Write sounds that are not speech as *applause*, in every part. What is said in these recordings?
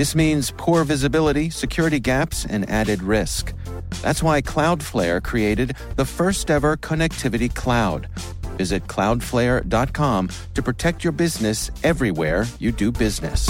This means poor visibility, security gaps, and added risk. That's why Cloudflare created the first ever connectivity cloud. Visit cloudflare.com to protect your business everywhere you do business.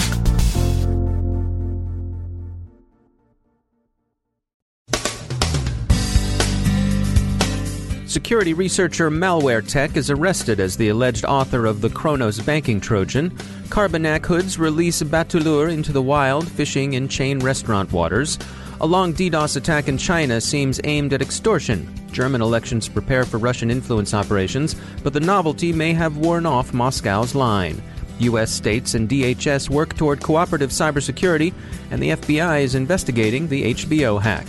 Security researcher MalwareTech is arrested as the alleged author of the Kronos banking Trojan. Carbanak hoods release Bateleur into the wild, fishing in chain restaurant waters. A long DDoS attack in China seems aimed at extortion. German elections prepare for Russian influence operations, but the novelty may have worn off Moscow's line. U.S. states and DHS work toward cooperative cybersecurity, and the FBI is investigating the HBO hack.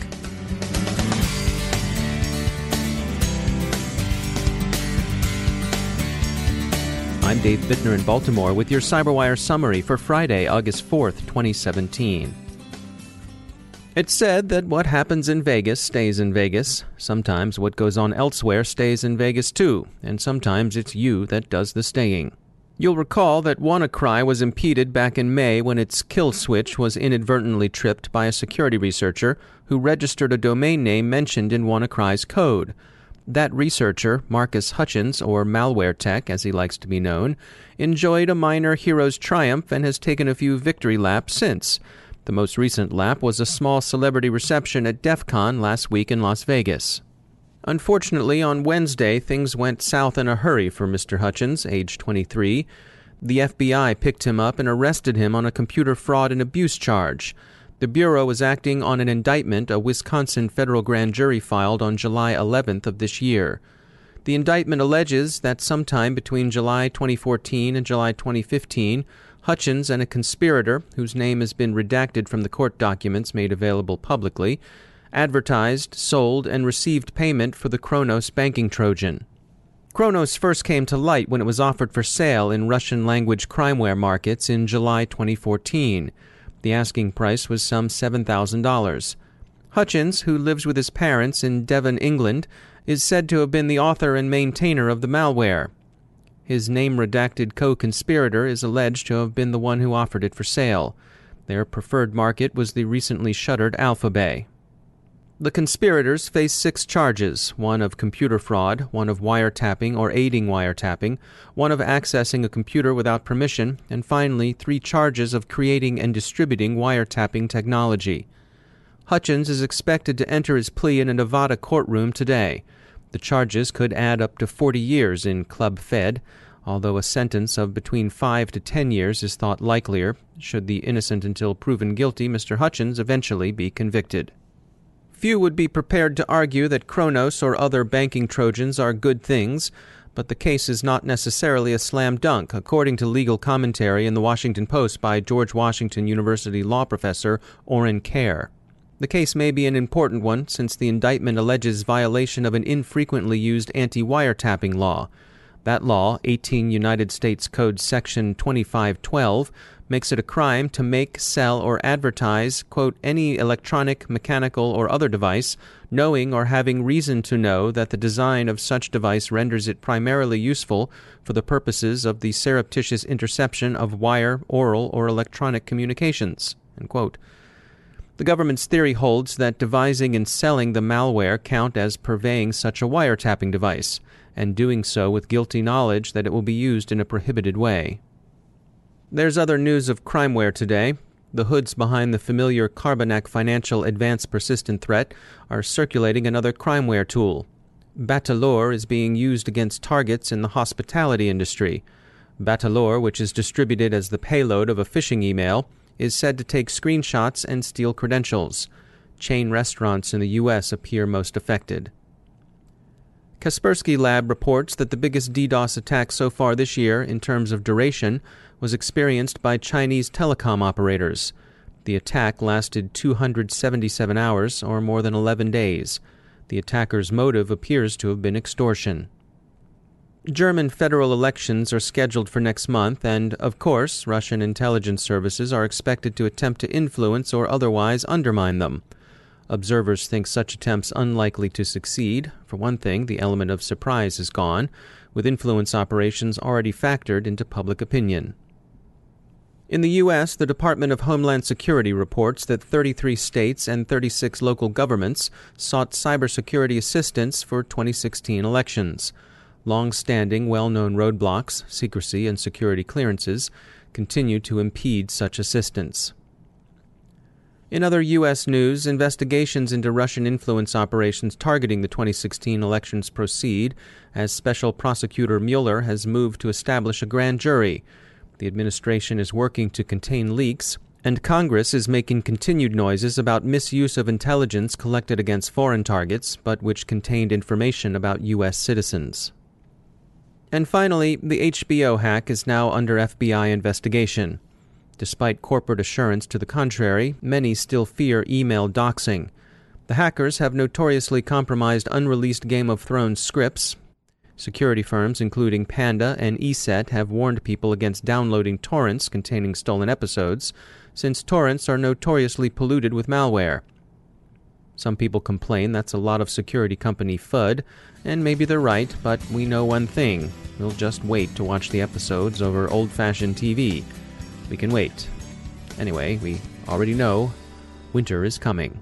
I'm Dave Bittner in Baltimore with your CyberWire summary for Friday, August 4th, 2017. It's said that what happens in Vegas stays in Vegas. Sometimes what goes on elsewhere stays in Vegas too, and sometimes it's you that does the staying. You'll recall that WannaCry was impeded back in May when its kill switch was inadvertently tripped by a security researcher who registered a domain name mentioned in WannaCry's code. That researcher, Marcus Hutchins, or MalwareTech as he likes to be known, enjoyed a minor hero's triumph and has taken a few victory laps since. The most recent lap was a small celebrity reception at DEF CON last week in Las Vegas. Unfortunately, on Wednesday, things went south in a hurry for Mr. Hutchins, age 23. The FBI picked him up and arrested him on a computer fraud and abuse charge. The Bureau was acting on an indictment a Wisconsin federal grand jury filed on July 11th of this year. The indictment alleges that sometime between July 2014 and July 2015, Hutchins and a conspirator, whose name has been redacted from the court documents made available publicly, advertised, sold, and received payment for the Kronos banking Trojan. Kronos first came to light when it was offered for sale in Russian language crimeware markets in July 2014. The asking price was some $7,000. Hutchins, who lives with his parents in Devon, England, is said to have been the author and maintainer of the malware. His name redacted co conspirator is alleged to have been the one who offered it for sale. Their preferred market was the recently shuttered Alphabay. The conspirators face six charges one of computer fraud, one of wiretapping or aiding wiretapping, one of accessing a computer without permission, and finally, three charges of creating and distributing wiretapping technology. Hutchins is expected to enter his plea in a Nevada courtroom today. The charges could add up to 40 years in Club Fed, although a sentence of between 5 to 10 years is thought likelier, should the innocent until proven guilty Mr. Hutchins eventually be convicted. Few would be prepared to argue that Kronos or other banking Trojans are good things, but the case is not necessarily a slam dunk, according to legal commentary in the Washington Post by George Washington University law professor Orin Kerr. The case may be an important one since the indictment alleges violation of an infrequently used anti wiretapping law. That law, 18 United States Code Section 2512, makes it a crime to make, sell, or advertise, quote, any electronic, mechanical, or other device, knowing or having reason to know that the design of such device renders it primarily useful for the purposes of the surreptitious interception of wire, oral, or electronic communications, The government's theory holds that devising and selling the malware count as purveying such a wiretapping device, and doing so with guilty knowledge that it will be used in a prohibited way. There's other news of crimeware today. The hoods behind the familiar Carbanak Financial Advanced Persistent Threat are circulating another crimeware tool. Bateleur is being used against targets in the hospitality industry. Bateleur, which is distributed as the payload of a phishing email, is said to take screenshots and steal credentials. Chain restaurants in the U.S. appear most affected. Kaspersky Lab reports that the biggest DDoS attack so far this year, in terms of duration, was experienced by Chinese telecom operators. The attack lasted 277 hours, or more than 11 days. The attacker's motive appears to have been extortion. German federal elections are scheduled for next month, and, of course, Russian intelligence services are expected to attempt to influence or otherwise undermine them. Observers think such attempts unlikely to succeed. For one thing, the element of surprise is gone, with influence operations already factored into public opinion. In the U.S., the Department of Homeland Security reports that 33 states and 36 local governments sought cybersecurity assistance for 2016 elections. Long standing, well known roadblocks, secrecy, and security clearances continue to impede such assistance. In other U.S. news, investigations into Russian influence operations targeting the 2016 elections proceed as Special Prosecutor Mueller has moved to establish a grand jury. The administration is working to contain leaks, and Congress is making continued noises about misuse of intelligence collected against foreign targets, but which contained information about U.S. citizens. And finally, the HBO hack is now under FBI investigation. Despite corporate assurance to the contrary, many still fear email doxing. The hackers have notoriously compromised unreleased Game of Thrones scripts. Security firms, including Panda and ESET, have warned people against downloading torrents containing stolen episodes, since torrents are notoriously polluted with malware. Some people complain that's a lot of security company FUD, and maybe they're right, but we know one thing we'll just wait to watch the episodes over old fashioned TV. We can wait. Anyway, we already know winter is coming.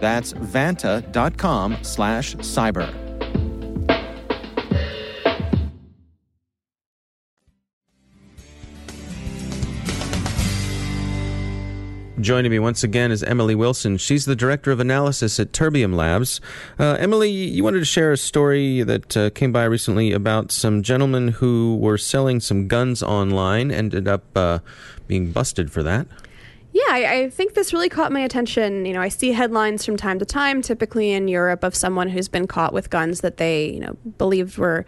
That's vanta.com slash cyber. Joining me once again is Emily Wilson. She's the director of analysis at Terbium Labs. Uh, Emily, you wanted to share a story that uh, came by recently about some gentlemen who were selling some guns online, ended up uh, being busted for that. Yeah, I, I, think this really caught my attention. You know, I see headlines from time to time, typically in Europe, of someone who's been caught with guns that they, you know, believed were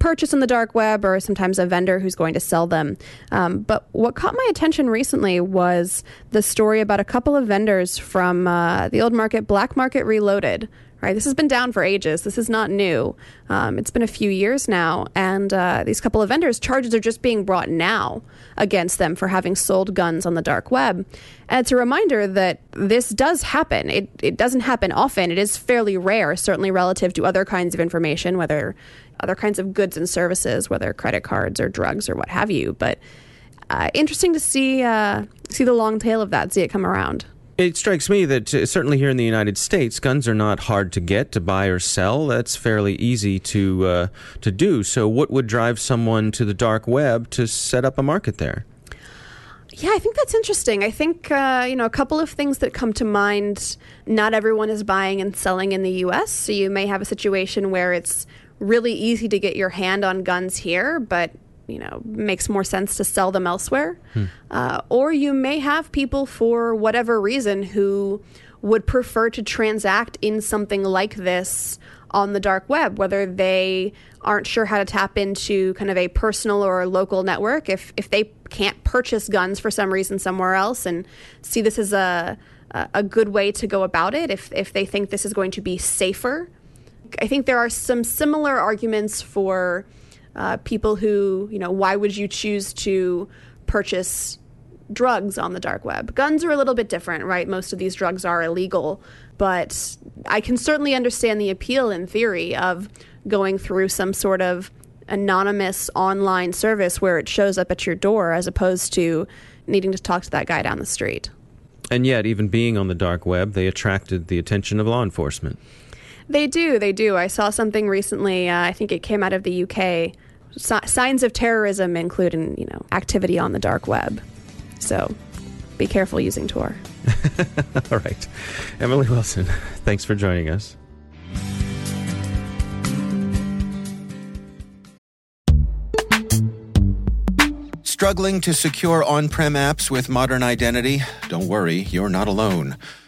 purchased on the dark web or sometimes a vendor who's going to sell them. Um, but what caught my attention recently was the story about a couple of vendors from uh, the old market, Black Market Reloaded, right? This has been down for ages. This is not new. Um, it's been a few years now, and uh, these couple of vendors charges are just being brought now against them for having sold guns on the dark web. And it's a reminder that this does happen. It it doesn't happen often. It is fairly rare, certainly relative to other kinds of information, whether other kinds of goods and services, whether credit cards or drugs or what have you. But uh, interesting to see uh, see the long tail of that, see it come around. It strikes me that uh, certainly here in the United States, guns are not hard to get, to buy or sell. That's fairly easy to uh, to do. So, what would drive someone to the dark web to set up a market there? Yeah, I think that's interesting. I think uh, you know a couple of things that come to mind. Not everyone is buying and selling in the U.S., so you may have a situation where it's really easy to get your hand on guns here, but you know makes more sense to sell them elsewhere. Hmm. Uh, or you may have people for whatever reason who would prefer to transact in something like this on the dark web, whether they aren't sure how to tap into kind of a personal or local network. If if they can't purchase guns for some reason somewhere else and see this as a a good way to go about it, if if they think this is going to be safer, I think there are some similar arguments for uh, people who you know why would you choose to purchase drugs on the dark web. Guns are a little bit different, right? Most of these drugs are illegal, but I can certainly understand the appeal in theory of going through some sort of anonymous online service where it shows up at your door as opposed to needing to talk to that guy down the street. And yet, even being on the dark web, they attracted the attention of law enforcement. They do, they do. I saw something recently, uh, I think it came out of the UK. Signs of terrorism include, you know, activity on the dark web. So be careful using Tor. *laughs* All right. Emily Wilson, thanks for joining us. Struggling to secure on prem apps with modern identity? Don't worry, you're not alone.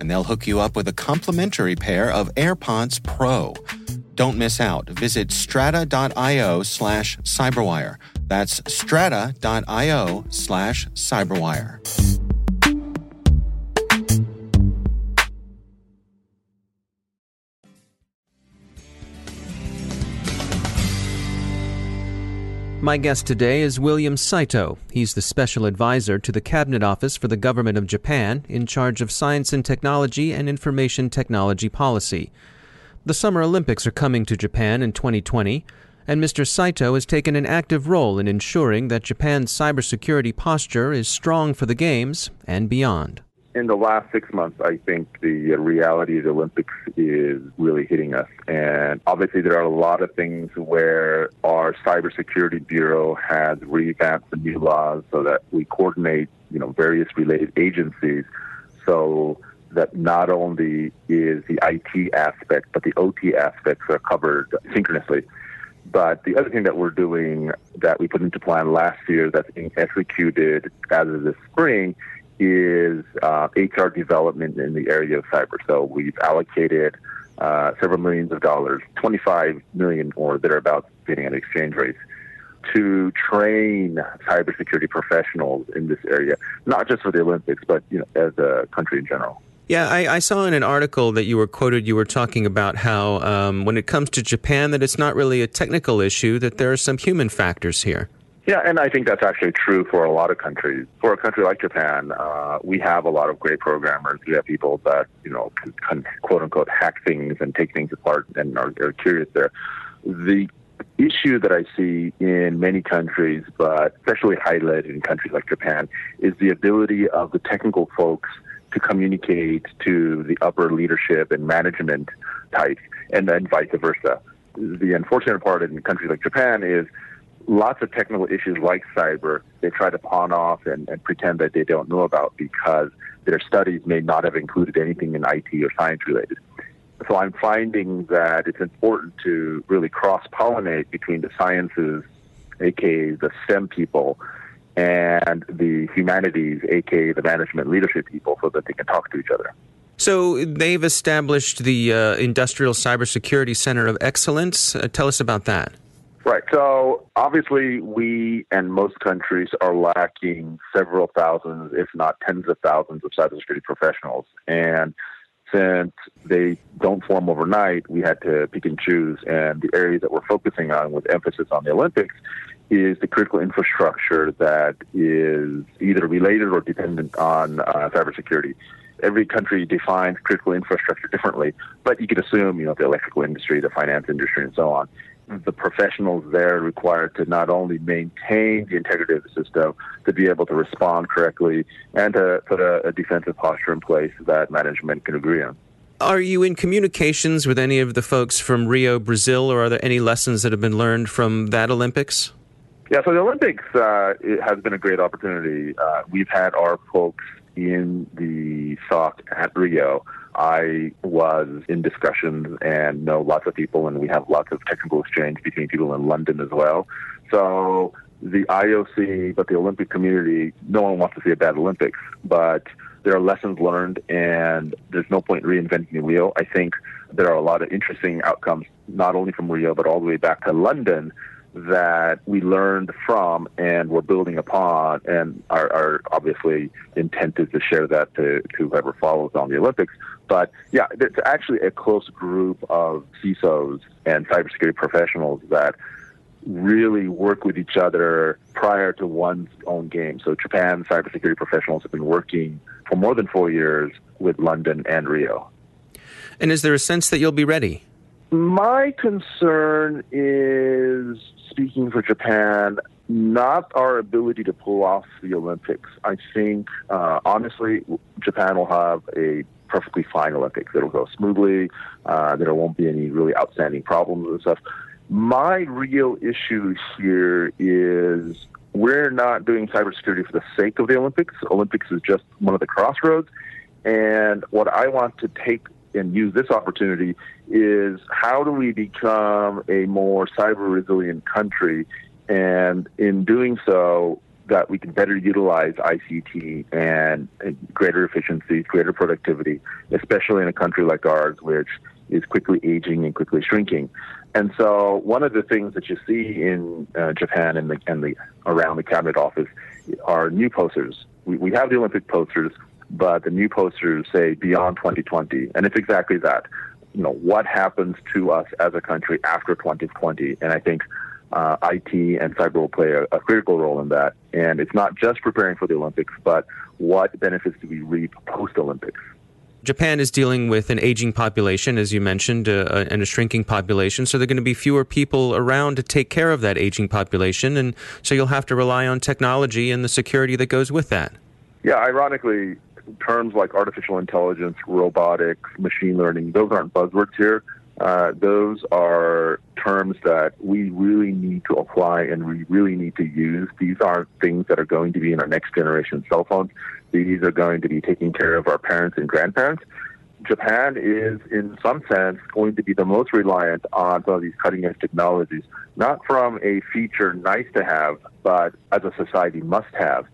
and they'll hook you up with a complimentary pair of AirPods Pro. Don't miss out. Visit strata.io slash cyberwire. That's strata.io slash cyberwire. My guest today is William Saito. He's the special advisor to the Cabinet Office for the Government of Japan in charge of science and technology and information technology policy. The Summer Olympics are coming to Japan in 2020, and Mr. Saito has taken an active role in ensuring that Japan's cybersecurity posture is strong for the Games and beyond in the last six months, I think the uh, reality of the Olympics is really hitting us. And obviously, there are a lot of things where our cybersecurity bureau has revamped the new laws so that we coordinate, you know, various related agencies. So that not only is the IT aspect, but the OT aspects are covered synchronously. But the other thing that we're doing that we put into plan last year that's being executed as of this spring is uh, HR development in the area of cyber. So we've allocated uh, several millions of dollars, 25 million or thereabouts, depending on exchange rates, to train cybersecurity professionals in this area, not just for the Olympics, but you know, as a country in general. Yeah, I, I, saw in an article that you were quoted. You were talking about how, um, when it comes to Japan, that it's not really a technical issue; that there are some human factors here. Yeah, and I think that's actually true for a lot of countries. For a country like Japan, uh, we have a lot of great programmers. We have people that you know can, can quote unquote hack things and take things apart and are, are curious there. The issue that I see in many countries, but especially highlighted in countries like Japan, is the ability of the technical folks to communicate to the upper leadership and management types, and then vice versa. The unfortunate part in countries like Japan is lots of technical issues like cyber they try to pawn off and, and pretend that they don't know about because their studies may not have included anything in IT or science related. So I'm finding that it's important to really cross pollinate between the sciences, aka the STEM people, and the humanities, aka the management leadership people, so that they can talk to each other. So they've established the uh, Industrial Cybersecurity Center of Excellence. Uh, tell us about that. Right. So obviously, we and most countries are lacking several thousands, if not tens of thousands, of cybersecurity professionals. And since they don't form overnight, we had to pick and choose. And the areas that we're focusing on with emphasis on the Olympics is the critical infrastructure that is either related or dependent on uh, cybersecurity. Every country defines critical infrastructure differently, but you could assume, you know, the electrical industry, the finance industry, and so on. The professionals there required to not only maintain the integrity of the system, to be able to respond correctly, and to put a, a defensive posture in place that management can agree on. Are you in communications with any of the folks from Rio, Brazil, or are there any lessons that have been learned from that Olympics? Yeah, so the Olympics uh, it has been a great opportunity. Uh, we've had our folks in the SOC at Rio. I was in discussions and know lots of people, and we have lots of technical exchange between people in London as well. So the IOC, but the Olympic community, no one wants to see a bad Olympics, but there are lessons learned, and there's no point reinventing the wheel. I think there are a lot of interesting outcomes, not only from Rio, but all the way back to London that we learned from and we're building upon and are, are obviously intended to share that to, to whoever follows on the Olympics. But yeah, it's actually a close group of CISOs and cybersecurity professionals that really work with each other prior to one's own game. So Japan cybersecurity professionals have been working for more than four years with London and Rio. And is there a sense that you'll be ready? My concern is for Japan, not our ability to pull off the Olympics. I think, uh, honestly, Japan will have a perfectly fine Olympics. It'll go smoothly. Uh, there won't be any really outstanding problems and stuff. My real issue here is we're not doing cybersecurity for the sake of the Olympics. Olympics is just one of the crossroads. And what I want to take and use this opportunity is how do we become a more cyber resilient country? And in doing so, that we can better utilize ICT and, greater efficiency, greater productivity, especially in a country like ours, which is quickly aging and quickly shrinking. And so, one of the things that you see in uh, Japan and the, and the around the cabinet office are new posters. We, we have the Olympic posters, but the new posters say beyond 2020, and it's exactly that. You know, what happens to us as a country after 2020? And I think uh, IT and cyber will play a, a, critical role in that. And it's not just preparing for the Olympics, but what benefits do we reap post Olympics? Japan is dealing with an aging population, as you mentioned, uh, and a shrinking population. So there are going to be fewer people around to take care of that aging population. And so you'll have to rely on technology and the security that goes with that. Yeah, ironically, terms like artificial intelligence, robotics, machine learning, those aren't buzzwords here. Uh, those are terms that we really need to apply and we really need to use. These aren't things that are going to be in our next generation cell phones. These are going to be taking care of our parents and grandparents. Japan is, in some sense, going to be the most reliant on some of these cutting edge technologies, not from a feature nice to have, but as a society must have.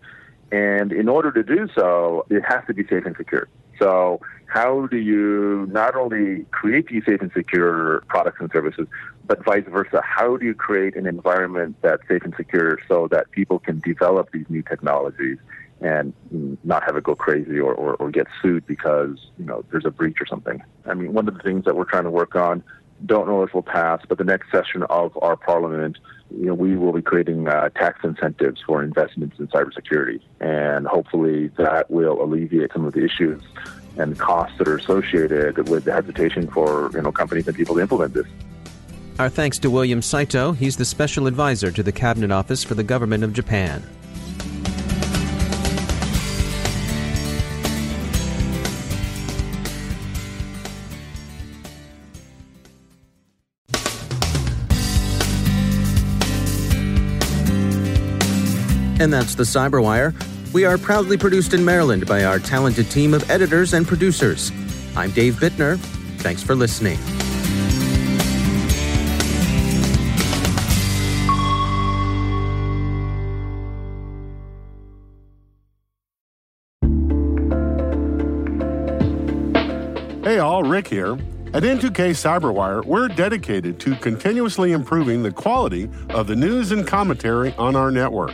And in order to do so, it has to be safe and secure. So, how do you not only create these safe and secure products and services, but vice versa? How do you create an environment that's safe and secure so that people can develop these new technologies and not have it go crazy or, or, or get sued because you know there's a breach or something? I mean, one of the things that we're trying to work on don't know if will pass, but the next session of our parliament, you know, we will be creating uh, tax incentives for investments in cybersecurity, and hopefully that will alleviate some of the issues and costs that are associated with the hesitation for you know companies and people to implement this. Our thanks to William Saito. He's the special advisor to the Cabinet Office for the Government of Japan. And that's the Cyberwire. We are proudly produced in Maryland by our talented team of editors and producers. I'm Dave Bittner. Thanks for listening. Hey, all, Rick here. At N2K Cyberwire, we're dedicated to continuously improving the quality of the news and commentary on our network.